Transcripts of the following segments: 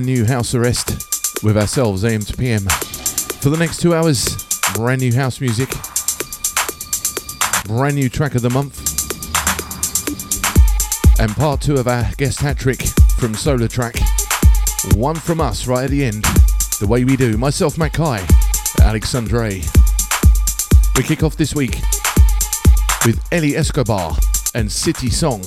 brand new house arrest with ourselves, AM to PM. For the next two hours, brand new house music, brand new track of the month, and part two of our guest hat trick from Solar Track. One from us right at the end, the way we do. Myself, Matt Kai, Alexandre. We kick off this week with Ellie Escobar and City Song.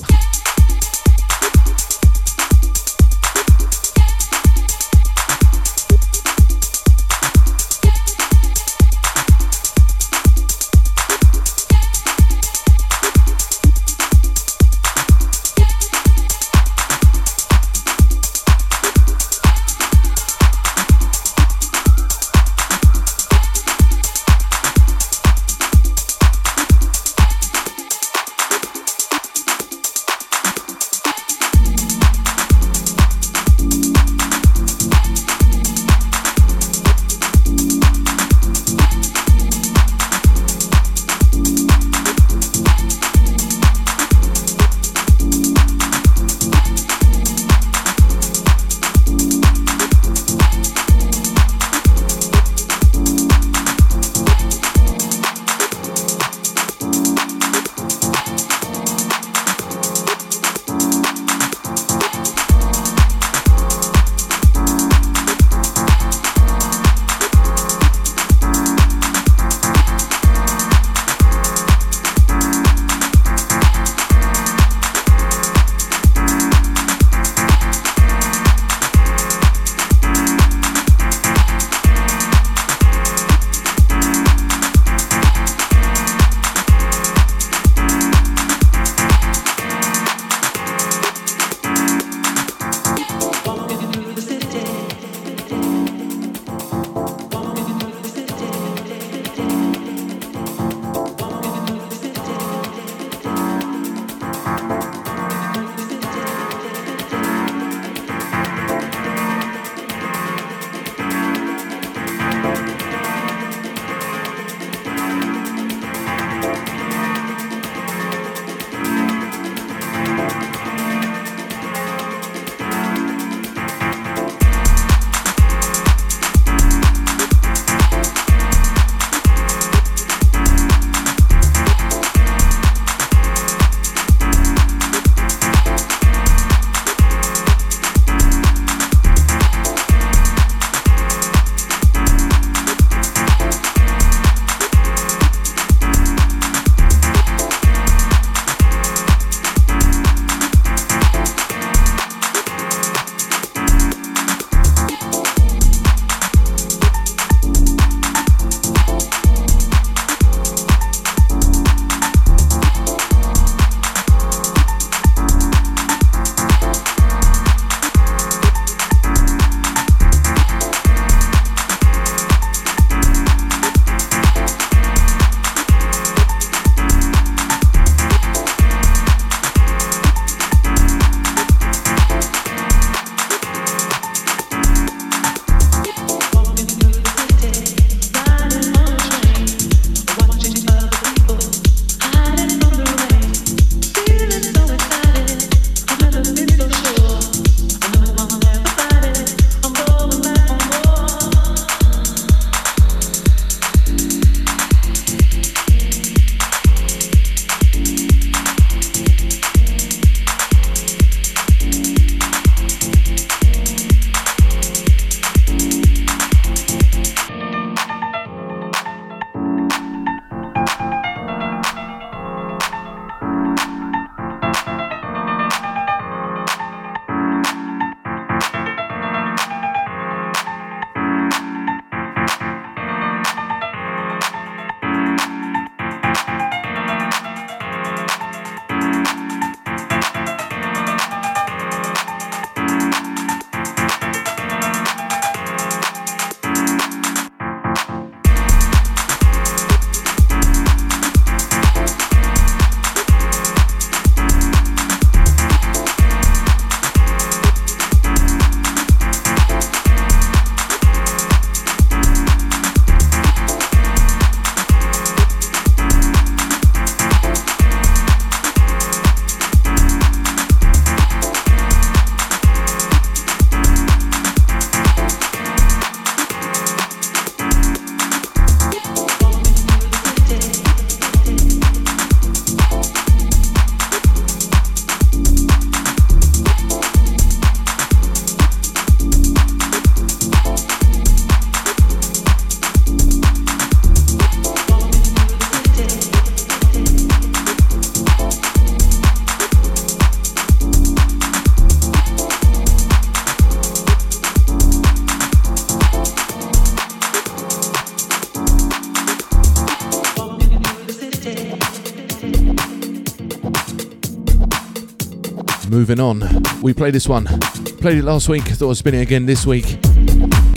We played this one. Played it last week, thought I'd spin it again this week.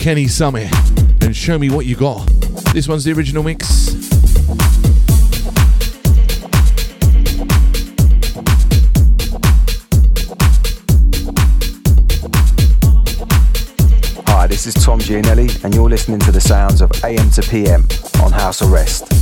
Kenny Summit and Show Me What You Got. This one's the original mix. Hi, this is Tom Gianelli, and you're listening to the sounds of AM to PM on House Arrest.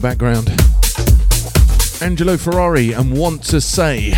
Background. Angelo Ferrari and Want to Say.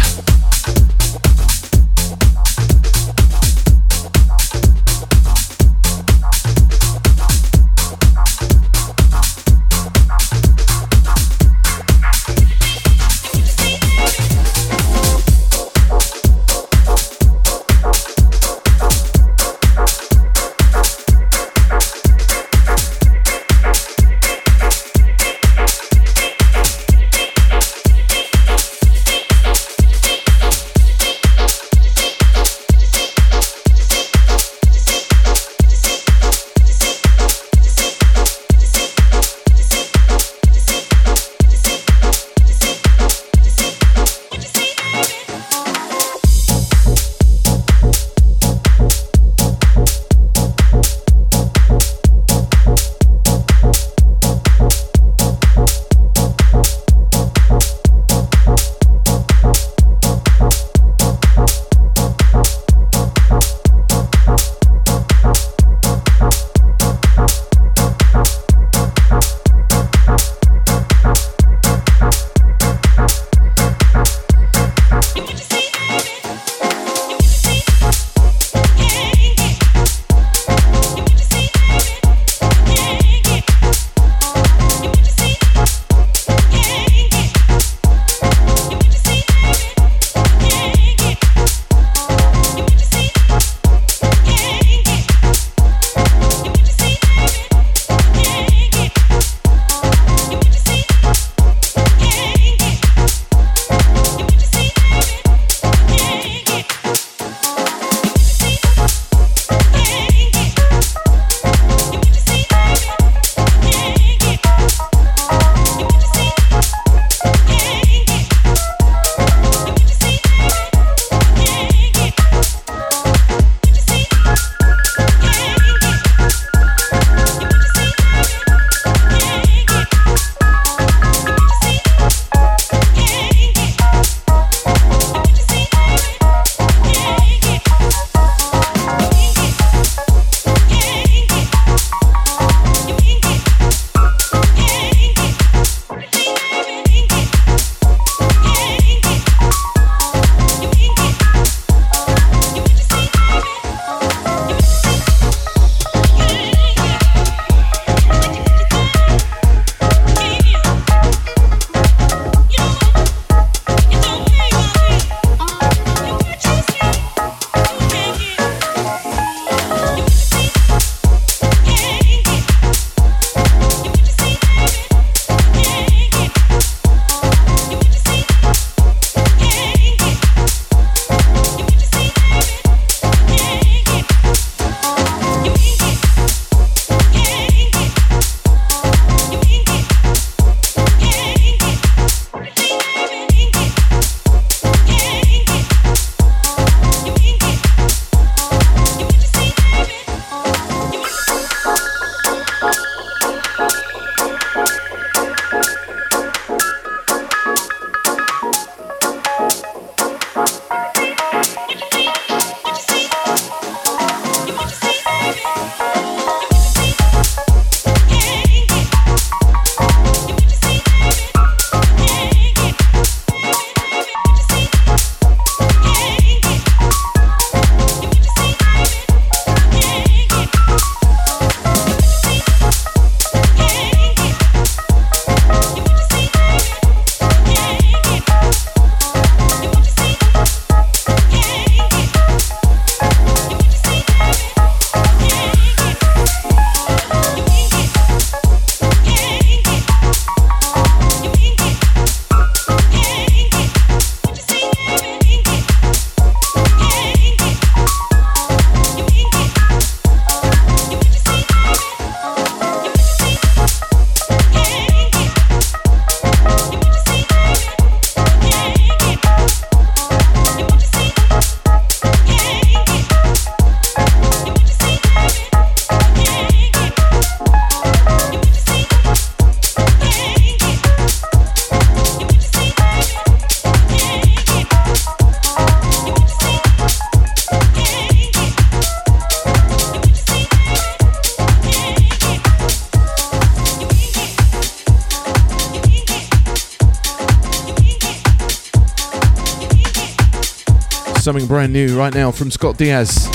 Brand new right now from Scott Diaz.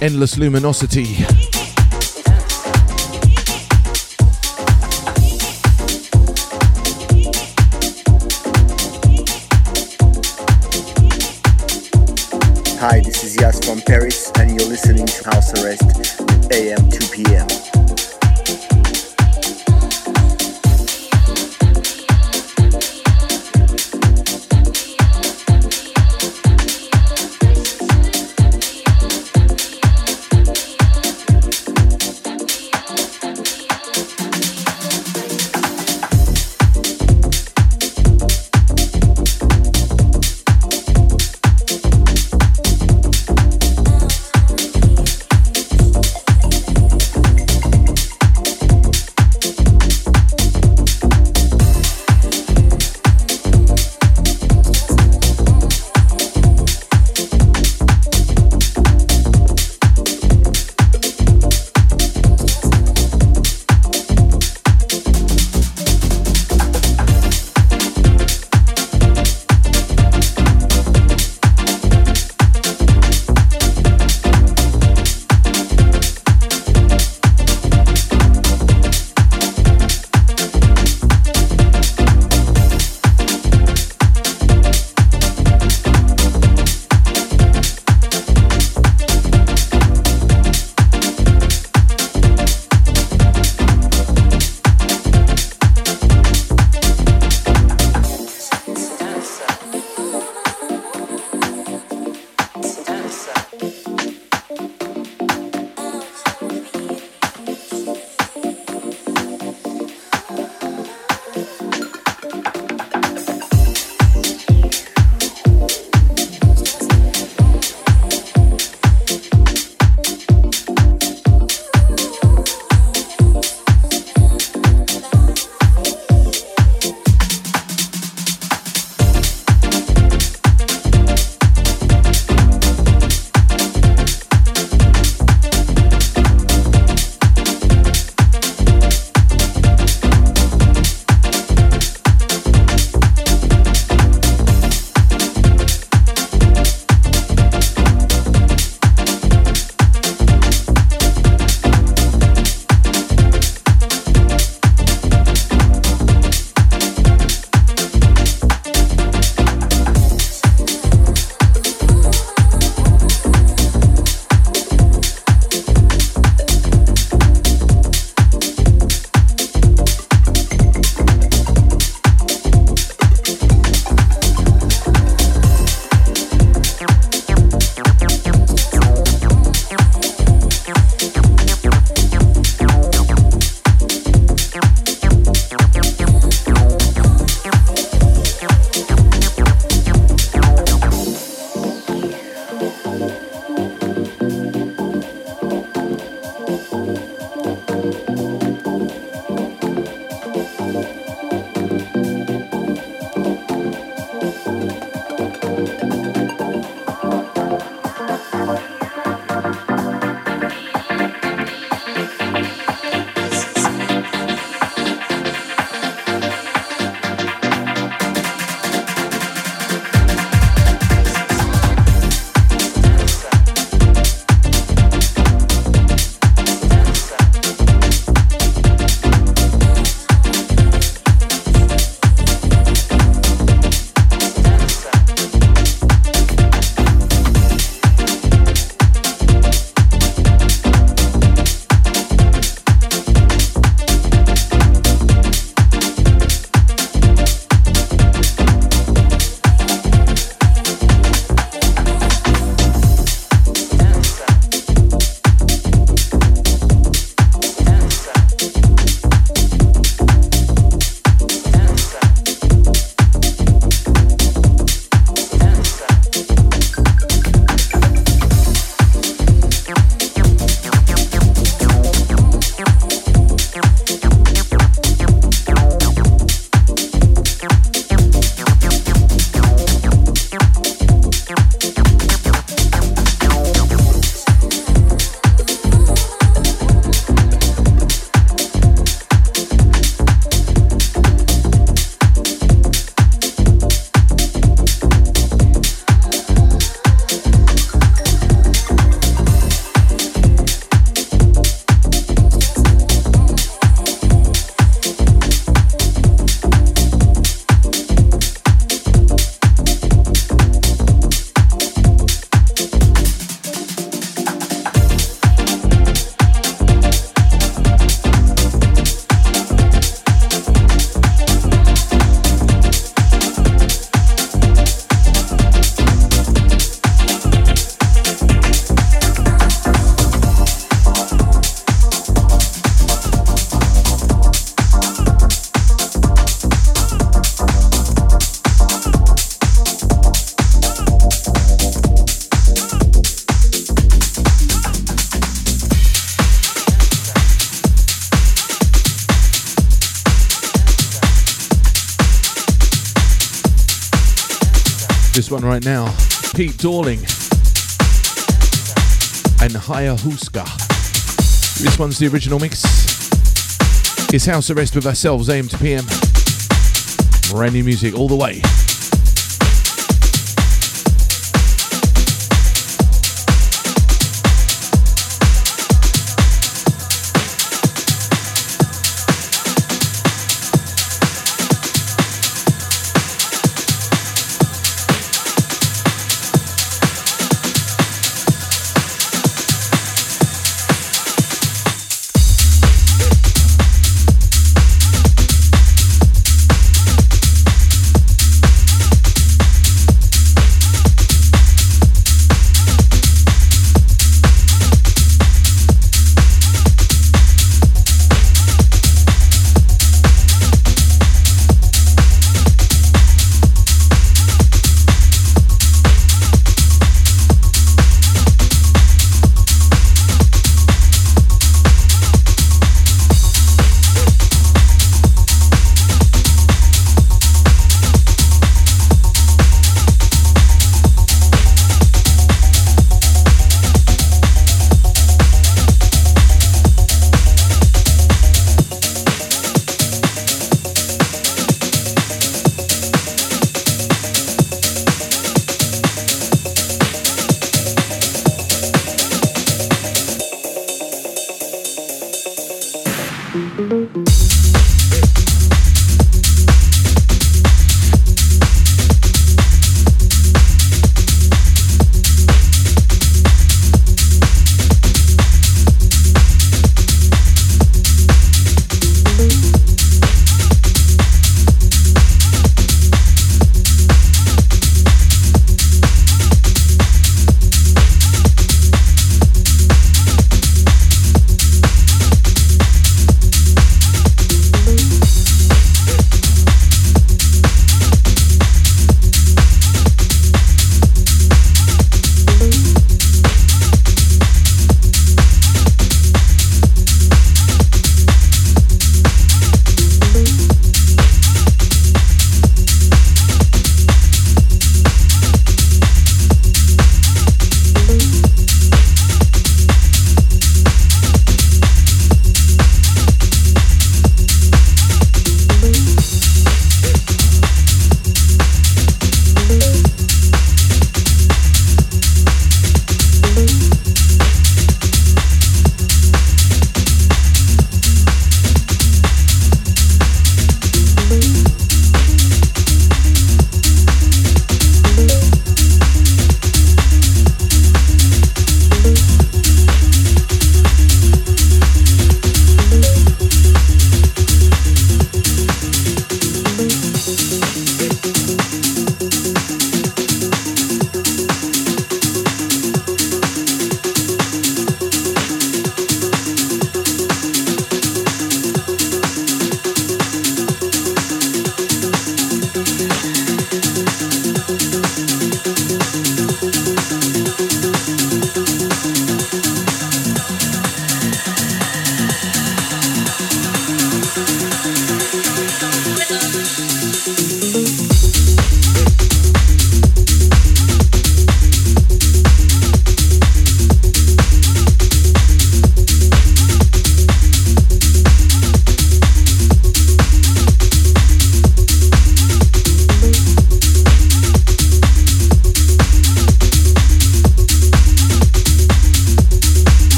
Endless Luminosity. One right now, Pete Dorling and Ayahuasca. This one's the original mix. It's House Arrest with ourselves, AM to PM. Brand new music all the way.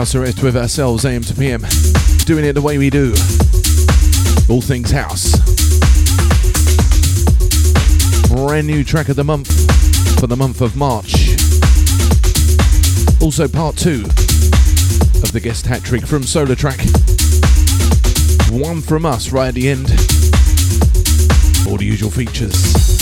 House arrest with ourselves, AM to PM. Doing it the way we do. All things house. Brand new track of the month for the month of March. Also, part two of the guest hat trick from Solar Track. One from us right at the end. All the usual features.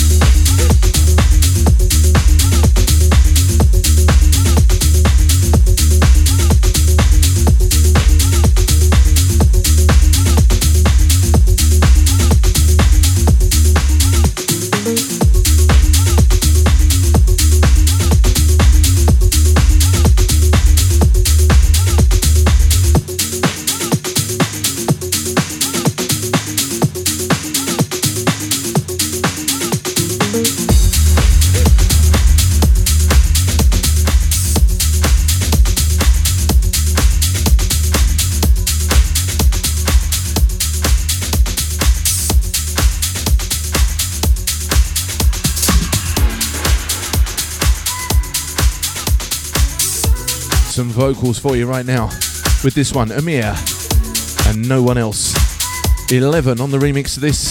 Vocals for you right now with this one, Amir, and no one else. 11 on the remix of this.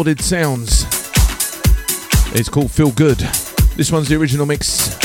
Sordid Sounds. It's called Feel Good. This one's the original mix.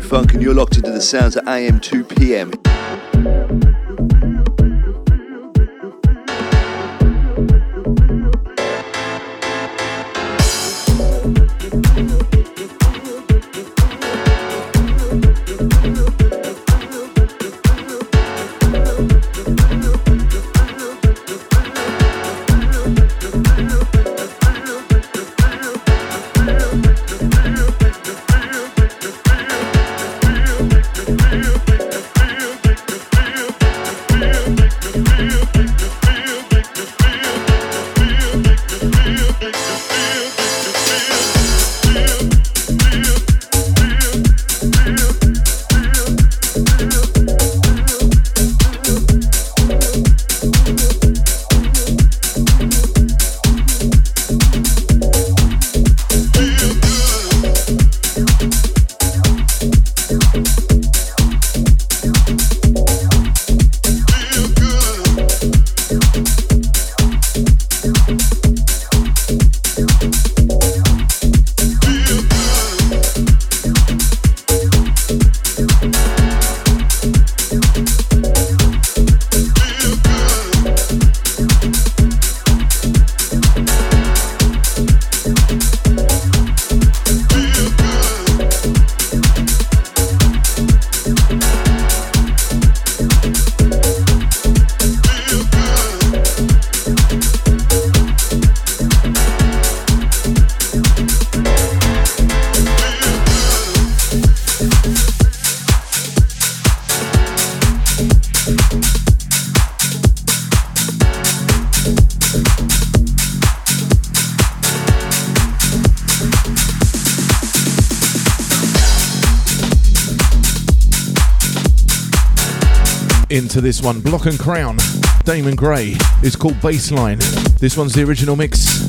Funk, and you're locked into the sounds of AM2 to this one. Block and Crown, Damon Gray. It's called Baseline. This one's the original mix.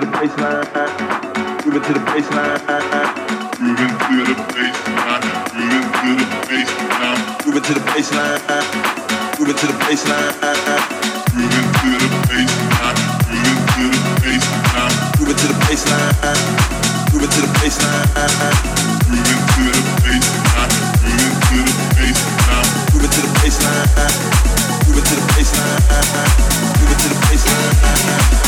to the baseline. Move it to the baseline. Moving to the baseline. Moving to the baseline. Move it to the baseline. Move it to the baseline. Moving to the baseline. Moving to the baseline. Move it to the baseline. Move it to the baseline. Moving to the baseline. Moving to the baseline. Move it to the baseline. Move it to the baseline. Move it to the baseline.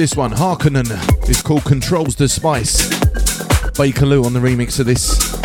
this one. Harkonnen is called Controls the Spice. Bakerloo on the remix of this.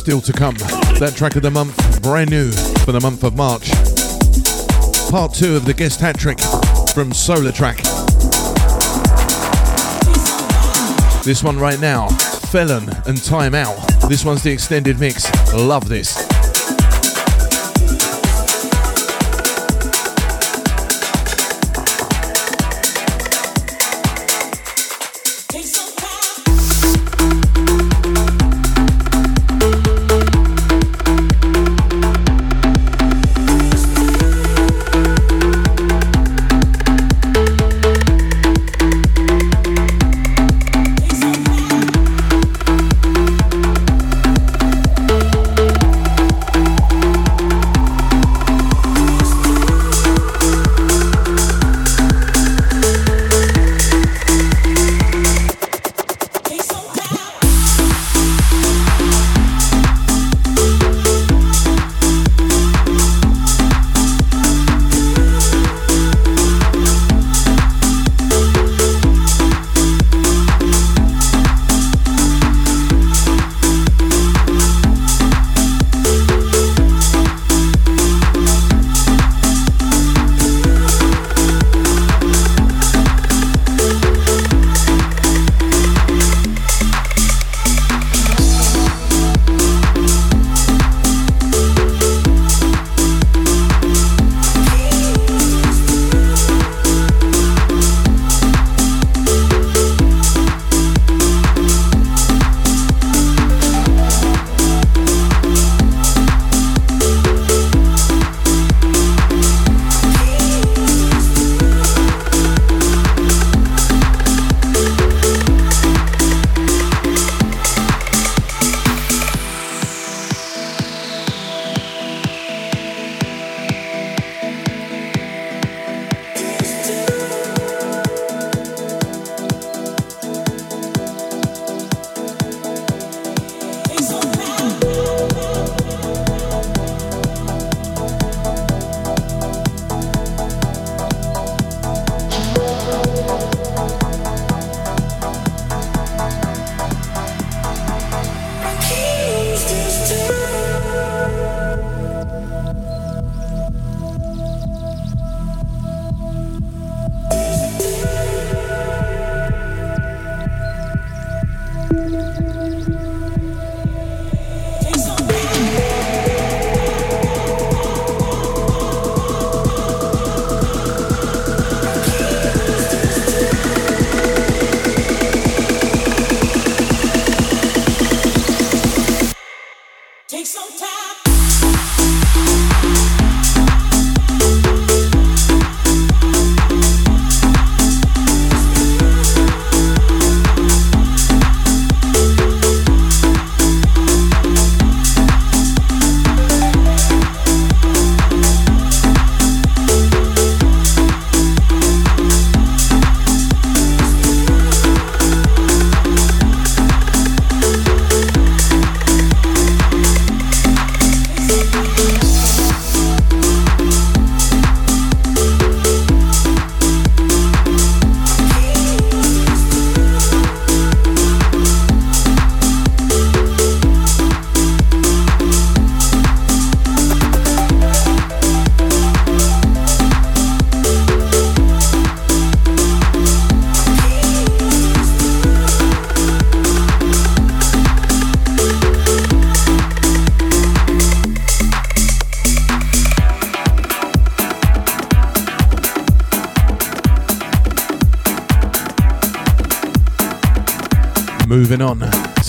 Still to come. That track of the month, brand new for the month of March. Part two of the guest hat trick from Solar Track. This one right now, Felon and Time Out. This one's the extended mix. Love this.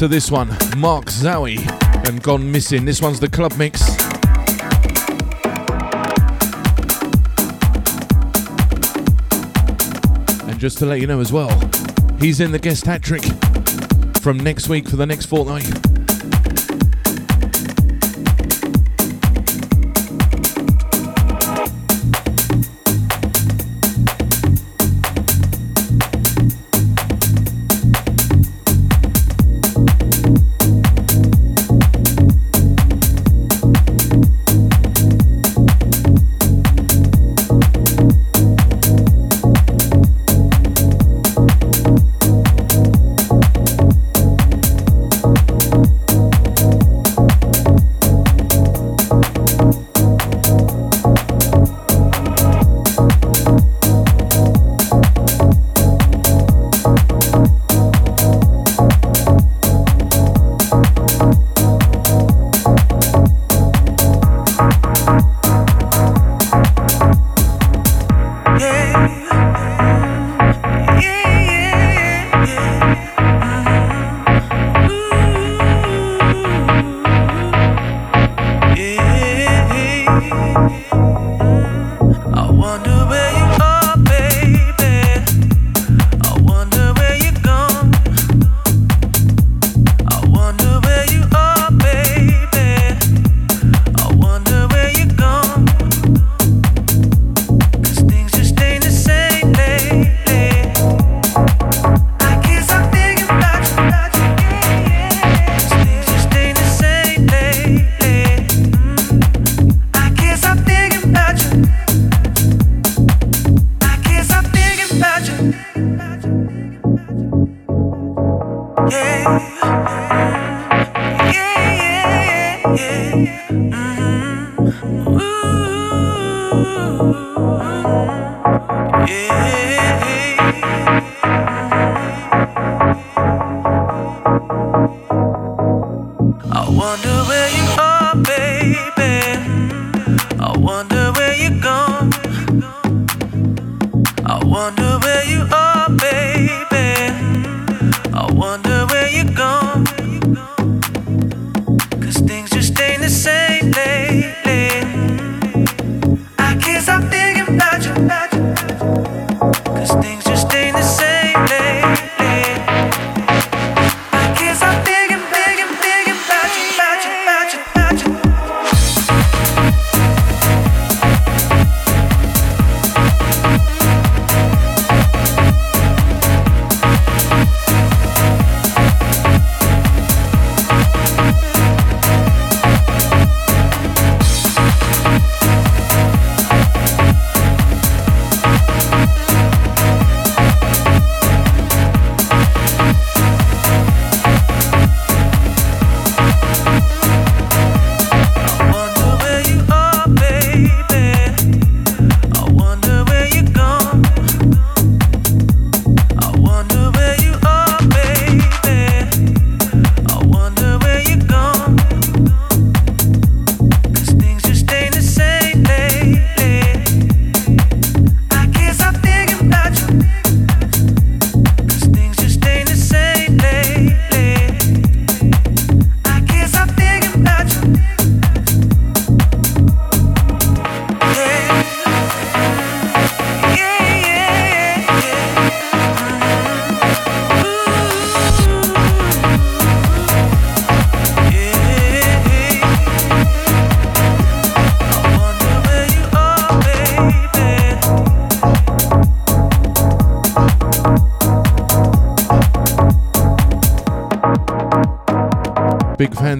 To this one, Mark Zowie and Gone Missing. This one's the club mix. And just to let you know as well, he's in the guest hat trick from next week for the next fortnight.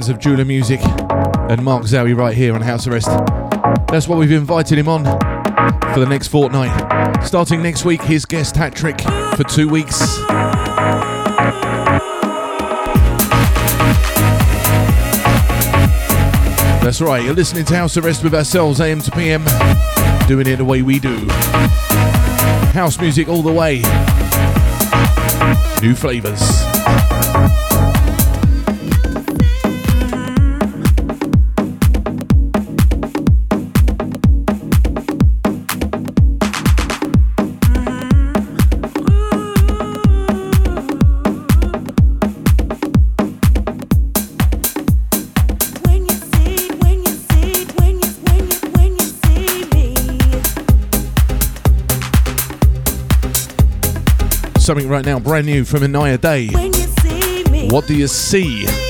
Fans of Jula Music and Mark Zowie right here on House Arrest. That's what we've invited him on for the next fortnight. Starting next week, his guest hat trick for two weeks. That's right, you're listening to House Arrest with ourselves, AM to PM, doing it the way we do. House music all the way. New flavours. Something right now, brand new from Anaya Day. What do you see?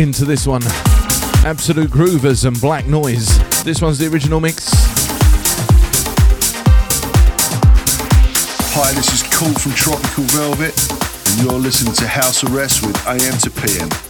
Into this one. Absolute Groovers and Black Noise. This one's the original mix. Hi, this is Cool from Tropical Velvet, and you're listening to House Arrest with AM to PM.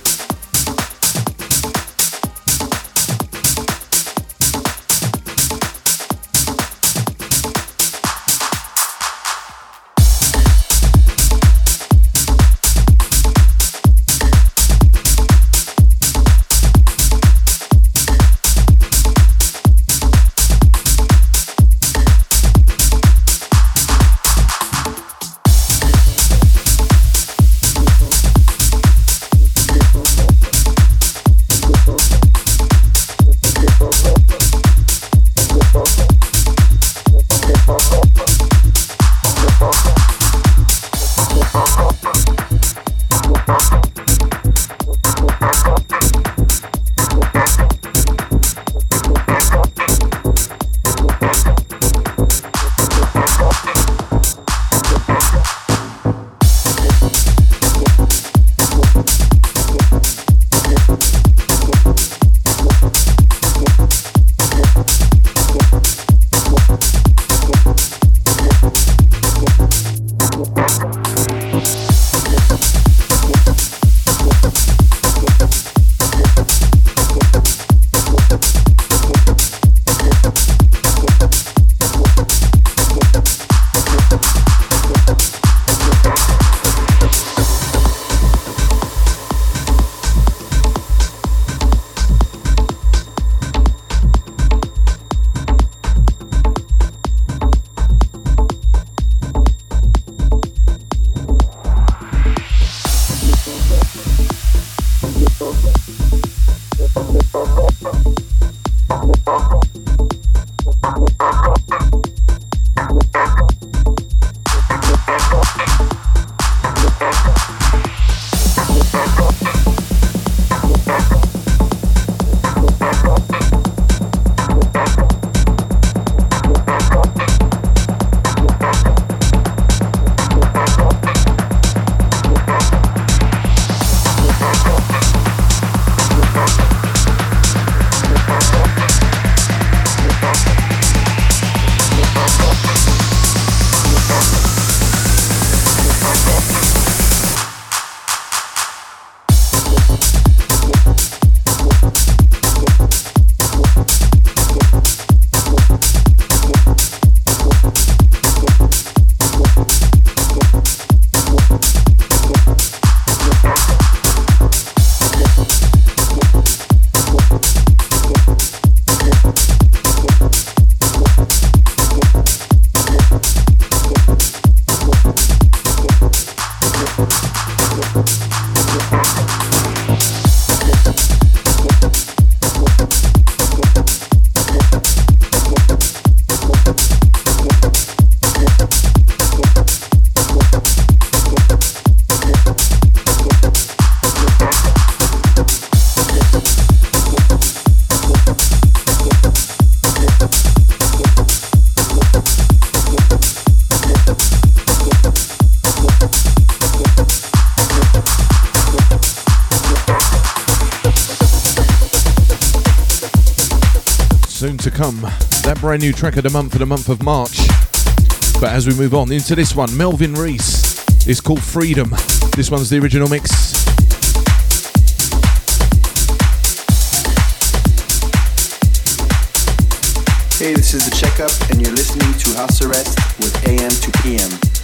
To come, that brand new track of the month for the month of March. But as we move on into this one, Melvin Reese. is called Freedom. This one's the original mix. Hey, this is the checkup, and you're listening to House Arrest with AM to PM.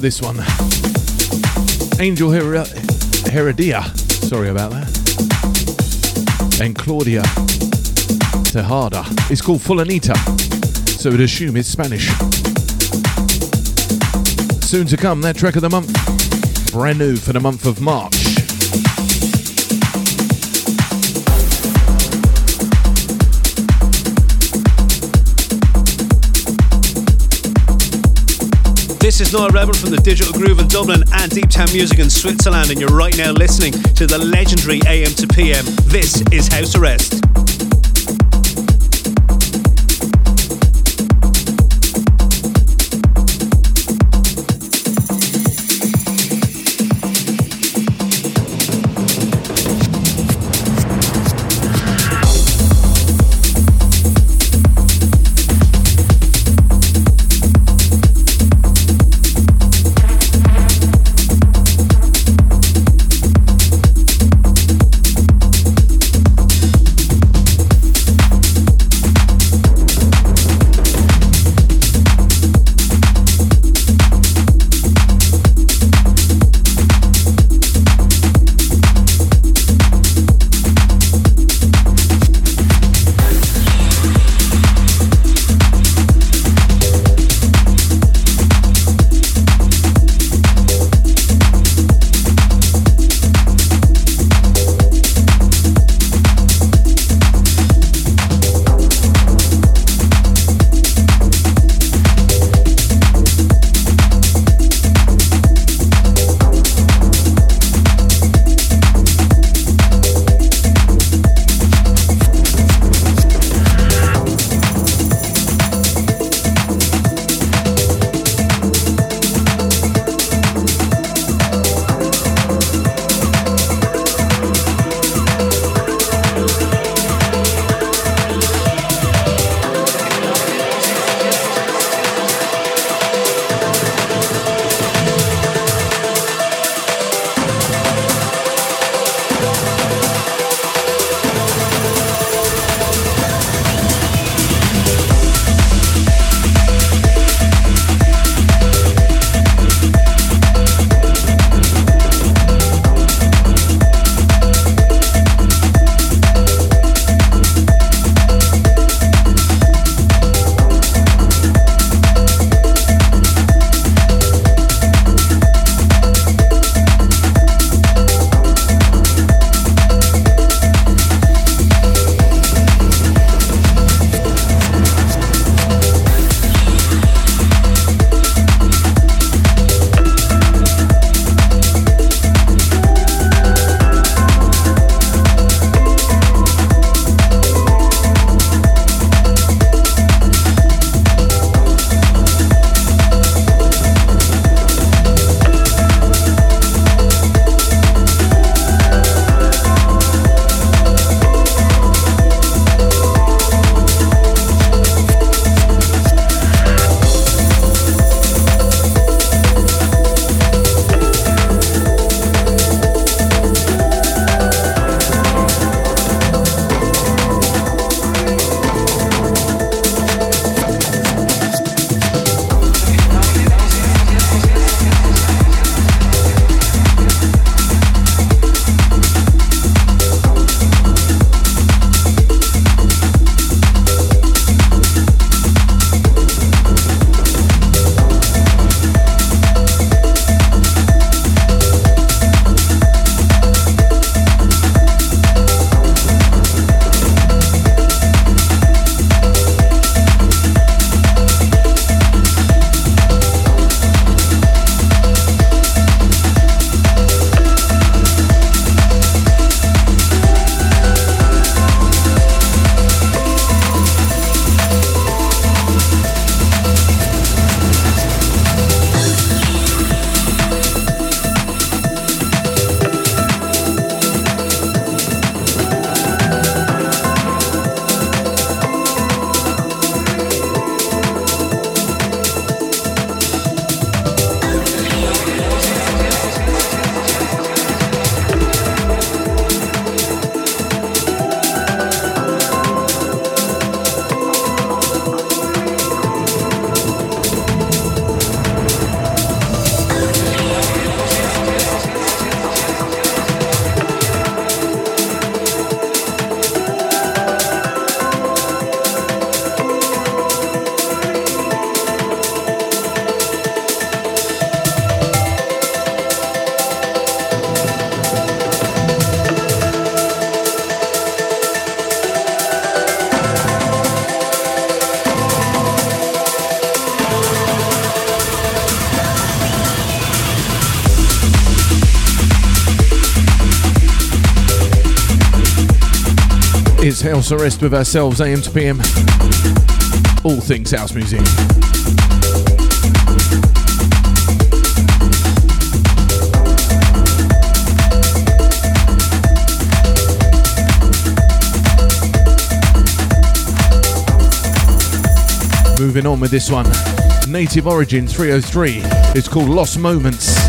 This one. Angel Her- Heredia, sorry about that. And Claudia Tejada. It's called Fulanita, so I'd assume it's Spanish. Soon to come, that track of the month. Brand new for the month of March. This is Noah Rebel from the Digital Groove in Dublin and Deep Town Music in Switzerland, and you're right now listening to the legendary AM to PM. This is House Arrest. House Arrest with ourselves, AM to PM. All things house music. Moving on with this one. Native Origin 303. It's called Lost Moments.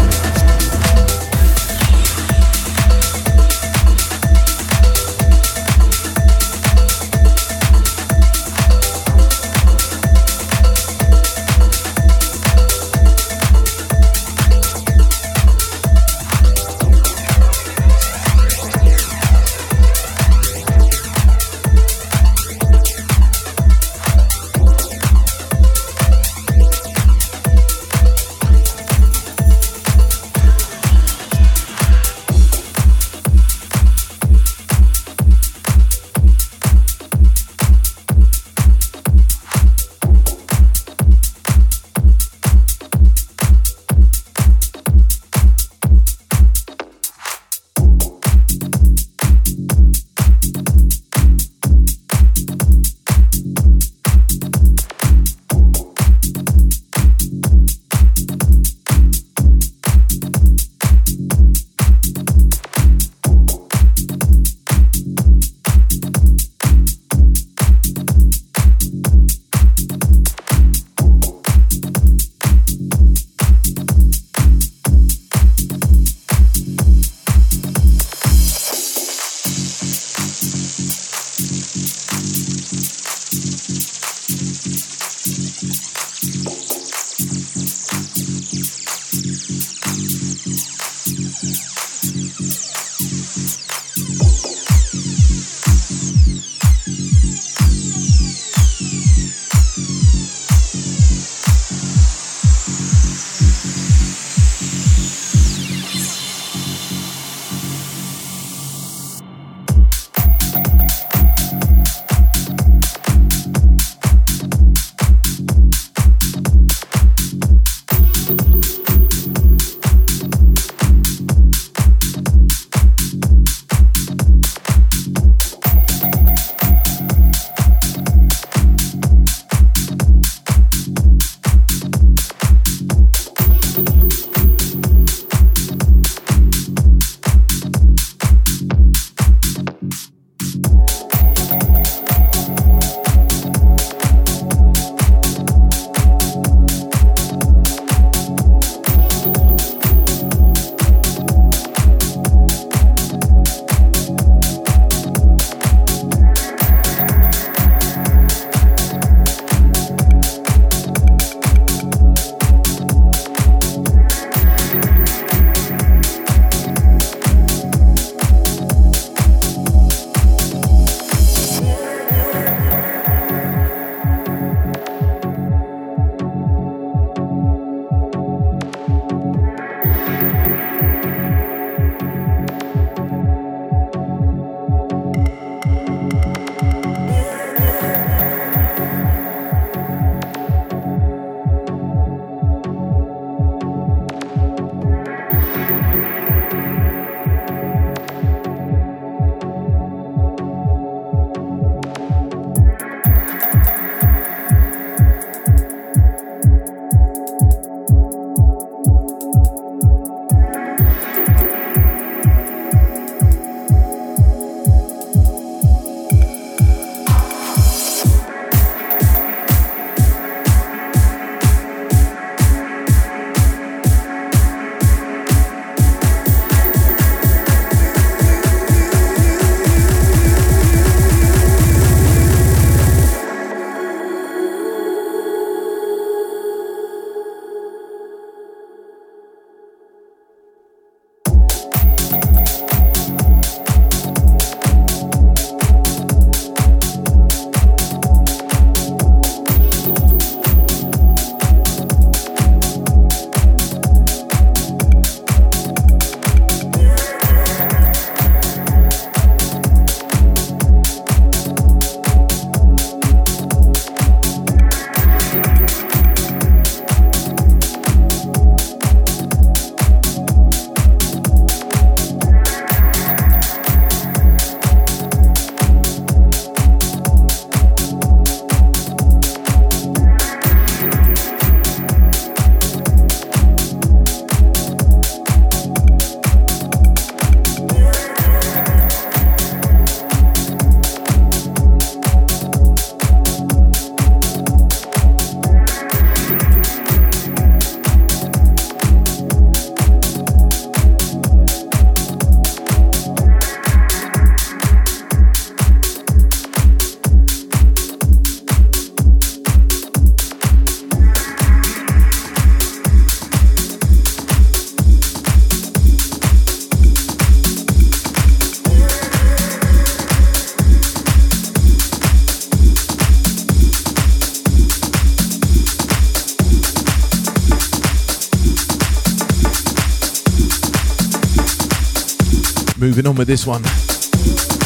Moving on with this one.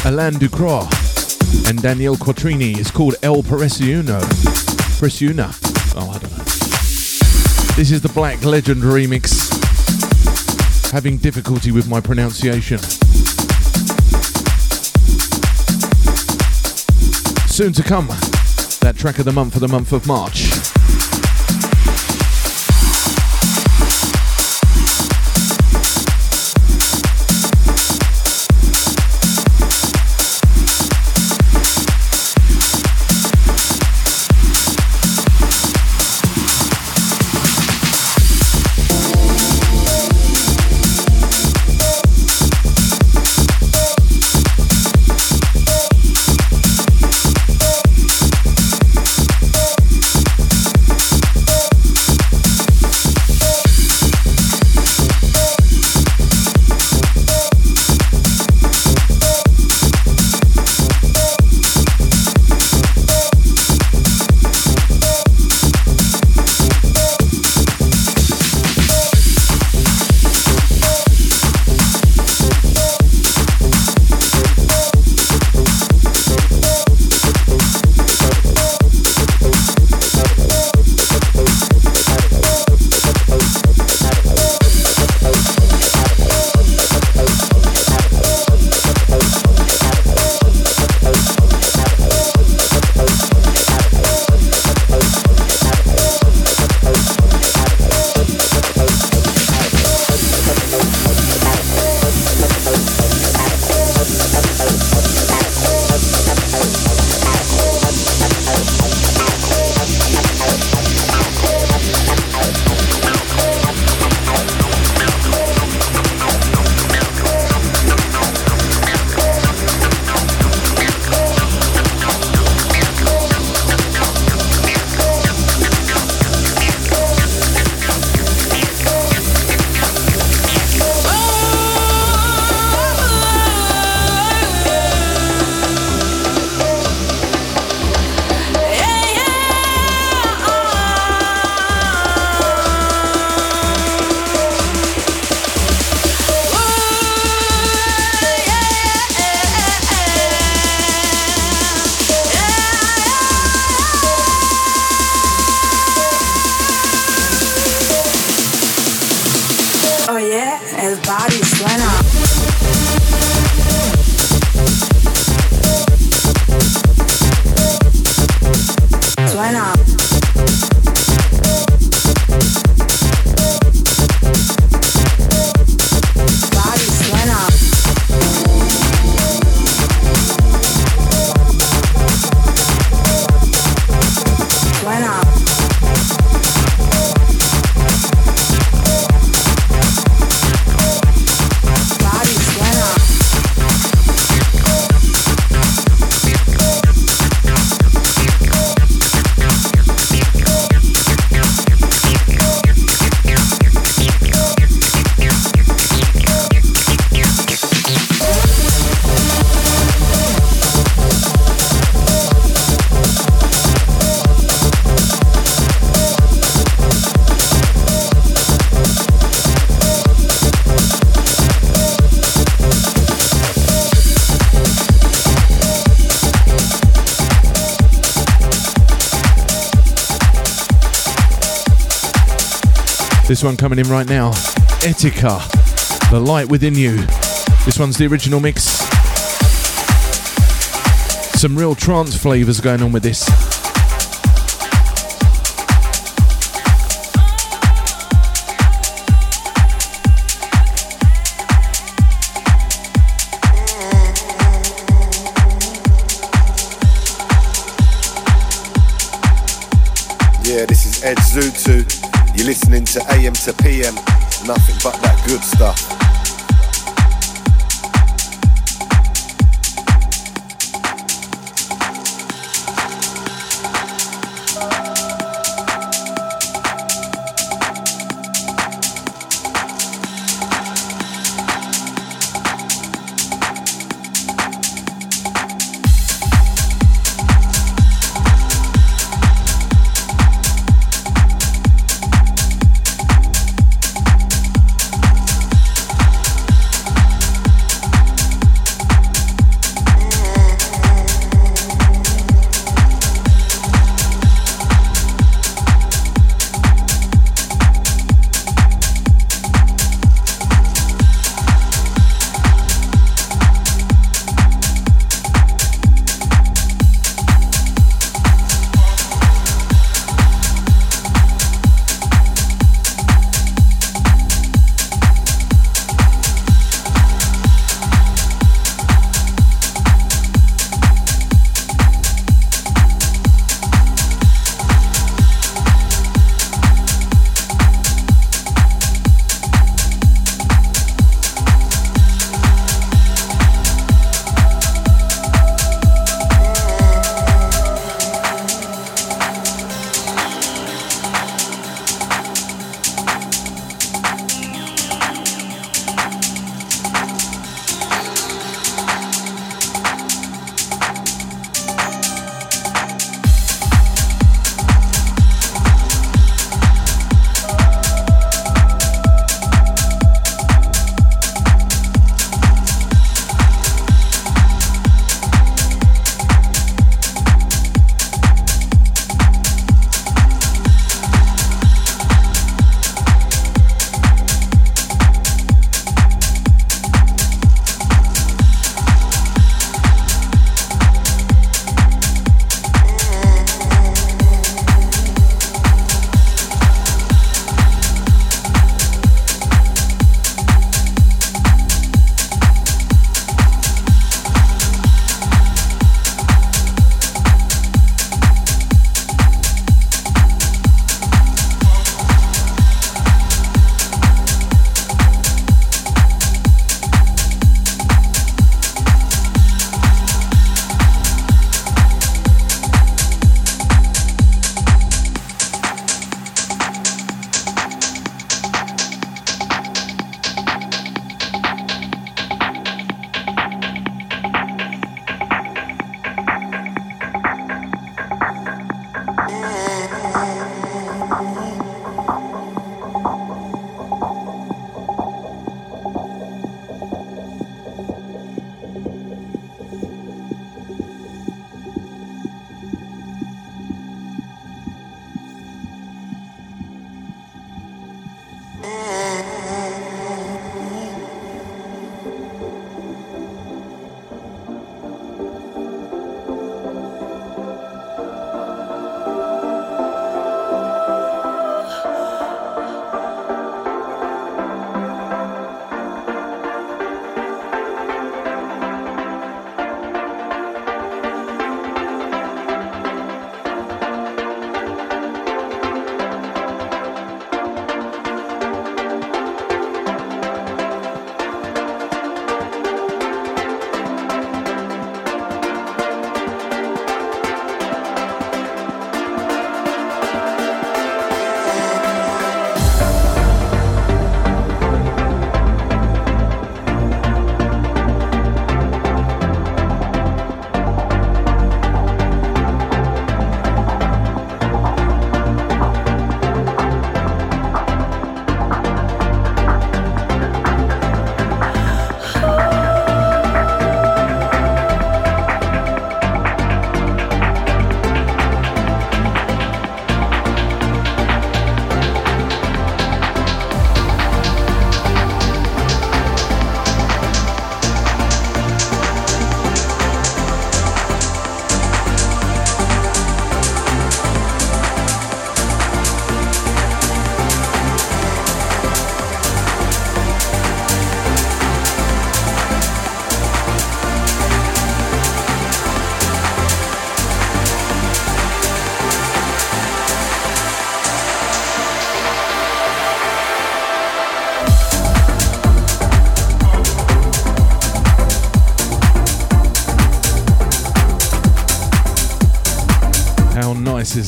Alain Ducroix and Danielle Quattrini is called El Presiuno. Presiuna. Oh, I don't know. This is the Black Legend remix. Having difficulty with my pronunciation. Soon to come, that track of the month for the month of March. One coming in right now. Etika, The Light Within You. This one's the original mix. Some real trance flavours going on with this.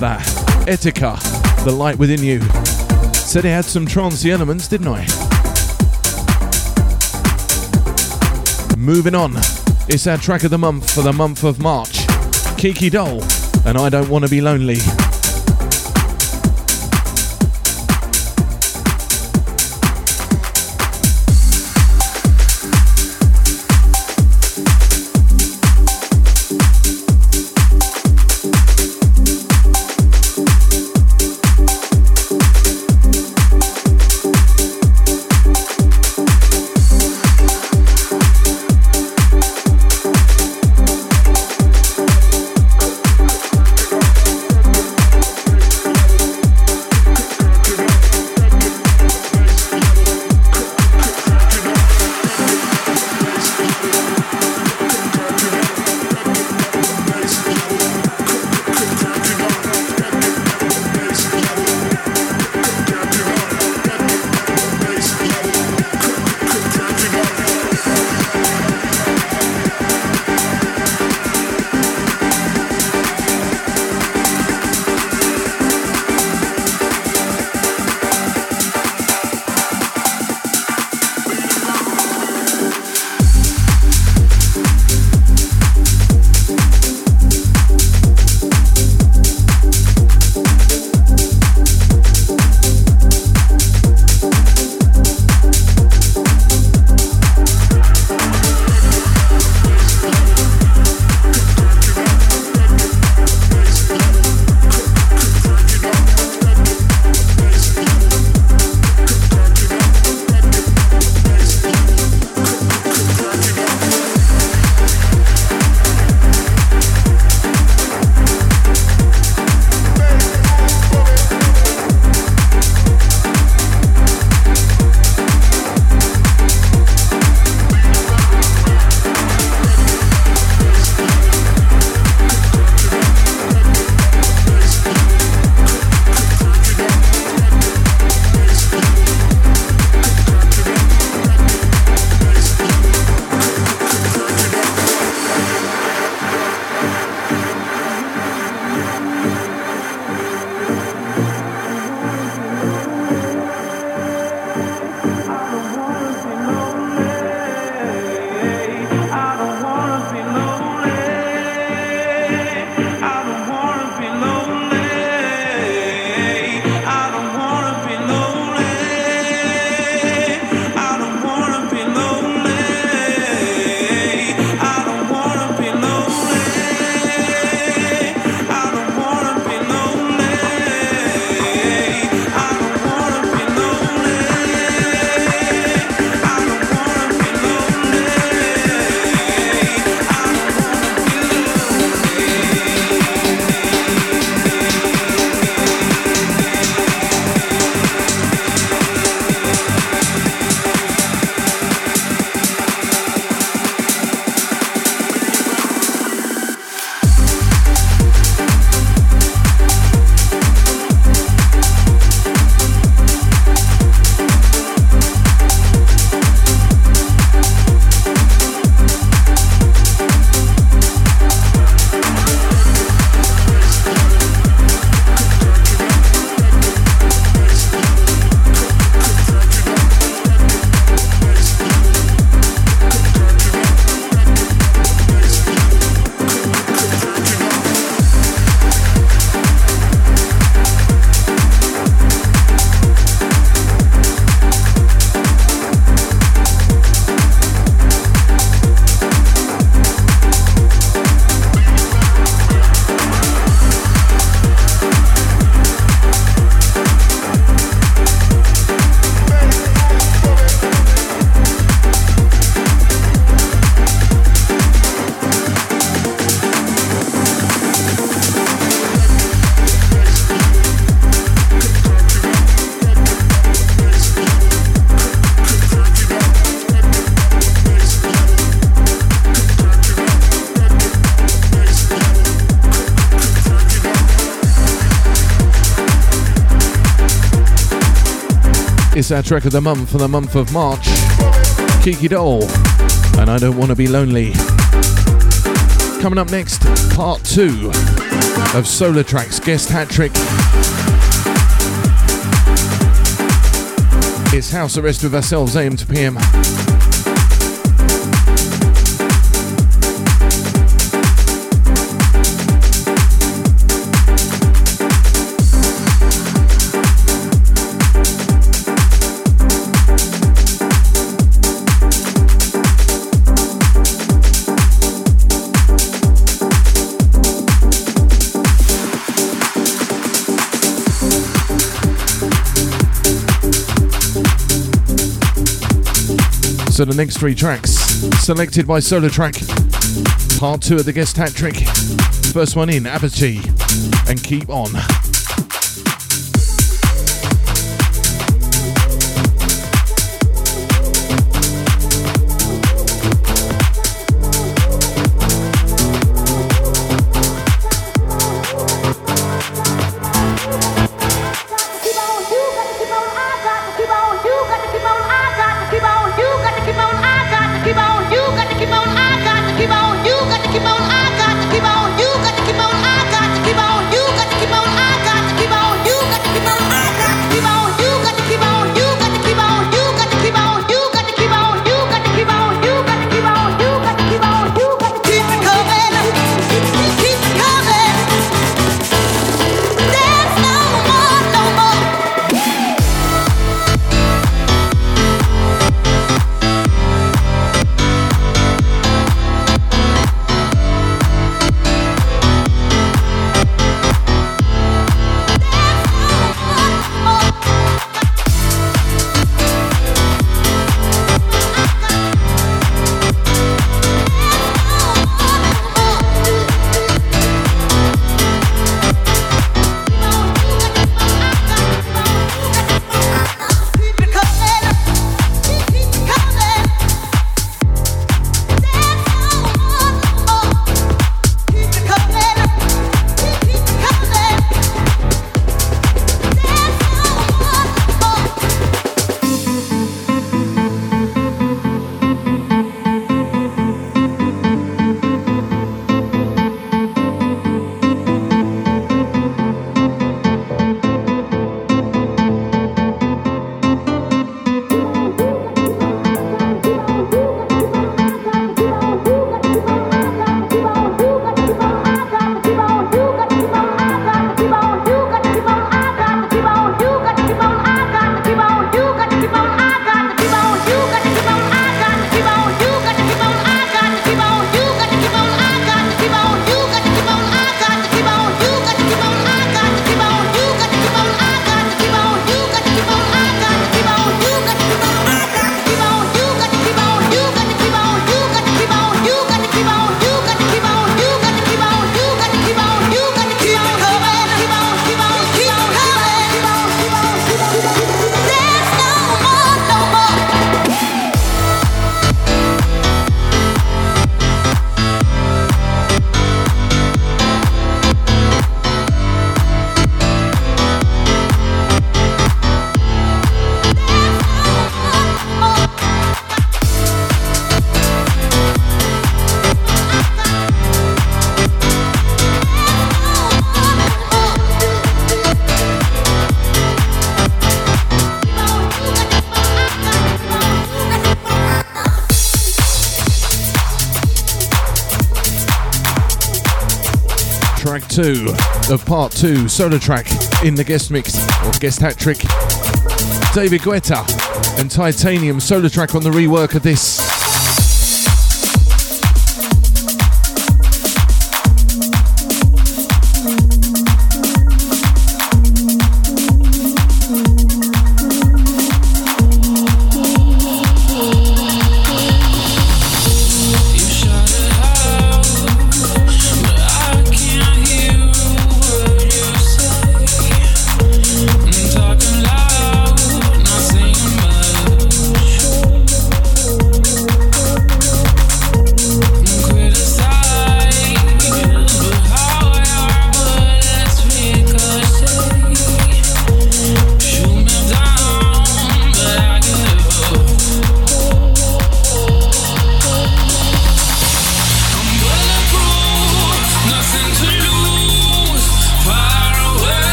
That? Etika, The Light Within You. Said it had some trancey elements, didn't I? Moving on, it's our track of the month for the month of March. Kiki Doll, and I Don't Want to Be Lonely. Our track of the month for the month of March. Kiki Doll. And I don't want to be lonely. Coming up next, part two of Solartrack's guest hat trick. It's house arrest with ourselves, AM to PM. So the next three tracks, selected by Solo Solartrack. Part two of the guest hat trick. First one in, Apathy, and keep on. Two of part two solo Solartrack in the guest mix or guest hat trick. David Guetta and Titanium solo Solartrack on the rework of this.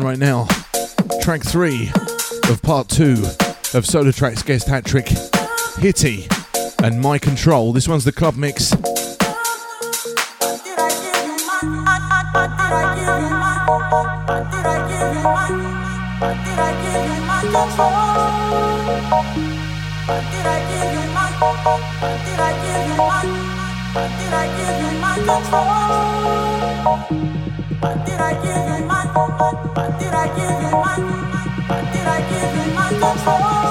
right now. Track three of part two of Solartrack's guest hat trick, Hitty and My Control. This one's the club mix. the floor.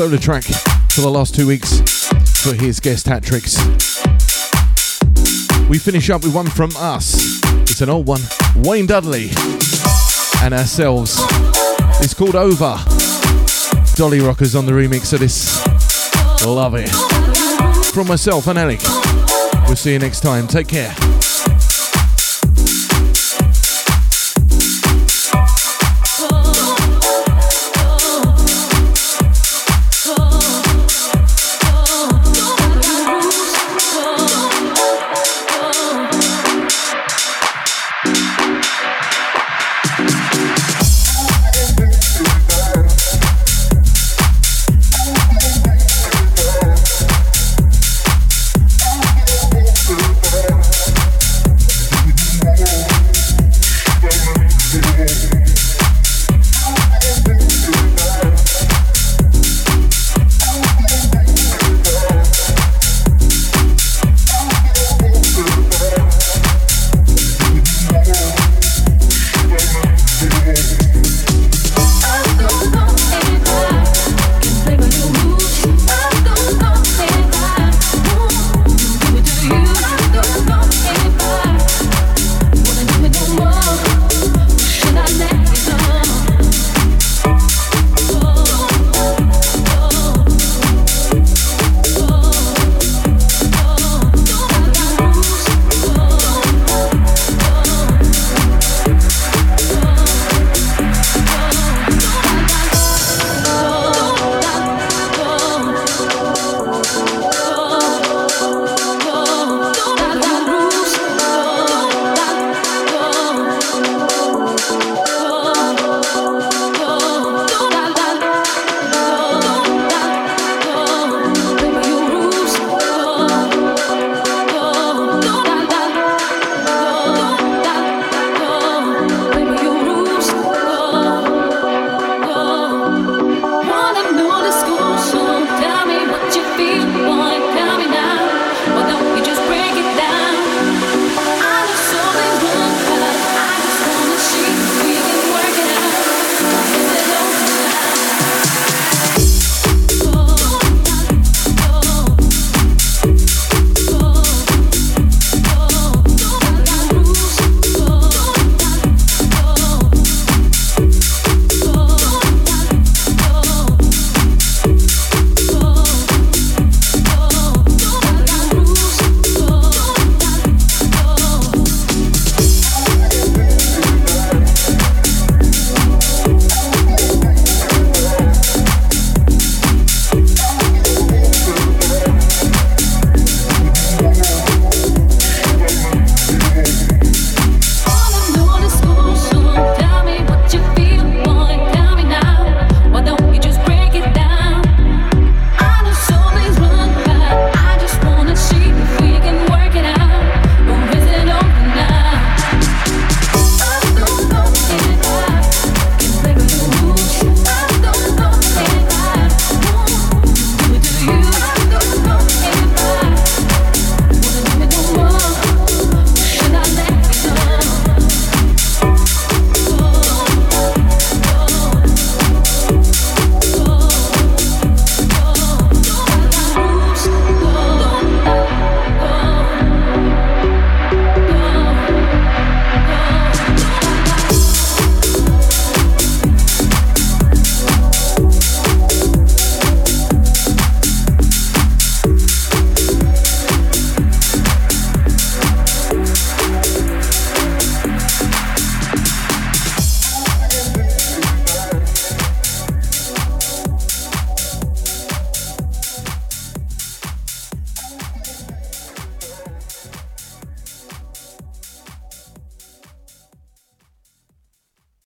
To Solartrack for the last two weeks for his guest hat tricks. We finish up with one from us. It's an old one. Wayne Dudley and ourselves. It's called Over. Dolly Rockers on the remix of this. Love it. From myself and Alec. We'll see you next time. Take care.